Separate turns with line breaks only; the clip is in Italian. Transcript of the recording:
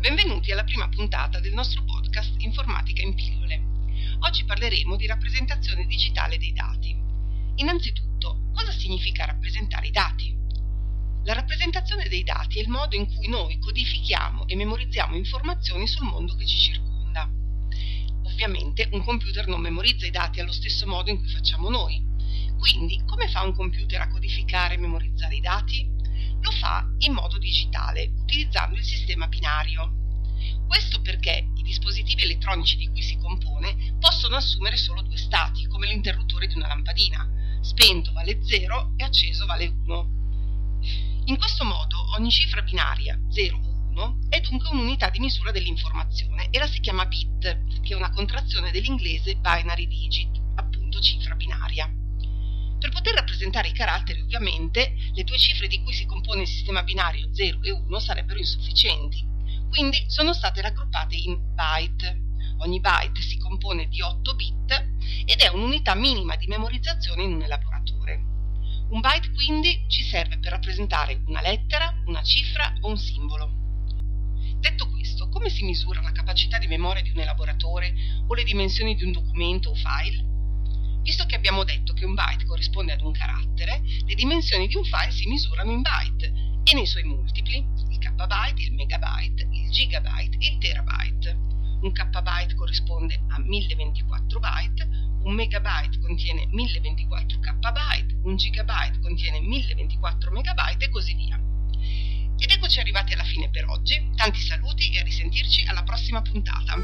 Benvenuti alla prima puntata del nostro podcast Informatica in pillole. Oggi parleremo di rappresentazione digitale dei dati. Innanzitutto, cosa significa rappresentare i dati? La rappresentazione dei dati è il modo in cui noi codifichiamo e memorizziamo informazioni sul mondo che ci circonda. Ovviamente un computer non memorizza i dati allo stesso modo in cui facciamo noi. Quindi, come fa un computer a codificare e memorizzare i dati? Lo fa in modo digitale, utilizzando il sistema binario. Questo perché i dispositivi elettronici di cui si compone possono assumere solo due stati, come l'interruttore di una lampadina. Spento vale 0 e acceso vale 1. In questo modo ogni cifra binaria 0 o 1 è dunque un'unità di misura dell'informazione e la si chiama bit, che è una contrazione dell'inglese binary digit, appunto cifra binaria. Per poter rappresentare i caratteri, ovviamente, le due cifre di cui si compone il sistema binario 0 e 1 sarebbero insufficienti, quindi sono state raggruppate in byte. Ogni byte si compone di 8 bit ed è un'unità minima di memorizzazione in un elaboratore. Un byte quindi ci serve per rappresentare una lettera, una cifra o un simbolo. Detto questo, come si misura la capacità di memoria di un elaboratore o le dimensioni di un documento o file? Visto che abbiamo detto che un byte corrisponde ad un carattere, le dimensioni di un file si misurano in byte e nei suoi multipli, il kbyte, il megabyte, il gigabyte e il terabyte. Un kbyte corrisponde a 1024 byte, un megabyte contiene 1024 kbyte, un gigabyte contiene 1024 megabyte e così via. Ed eccoci arrivati alla fine per oggi. Tanti saluti e a risentirci alla prossima puntata.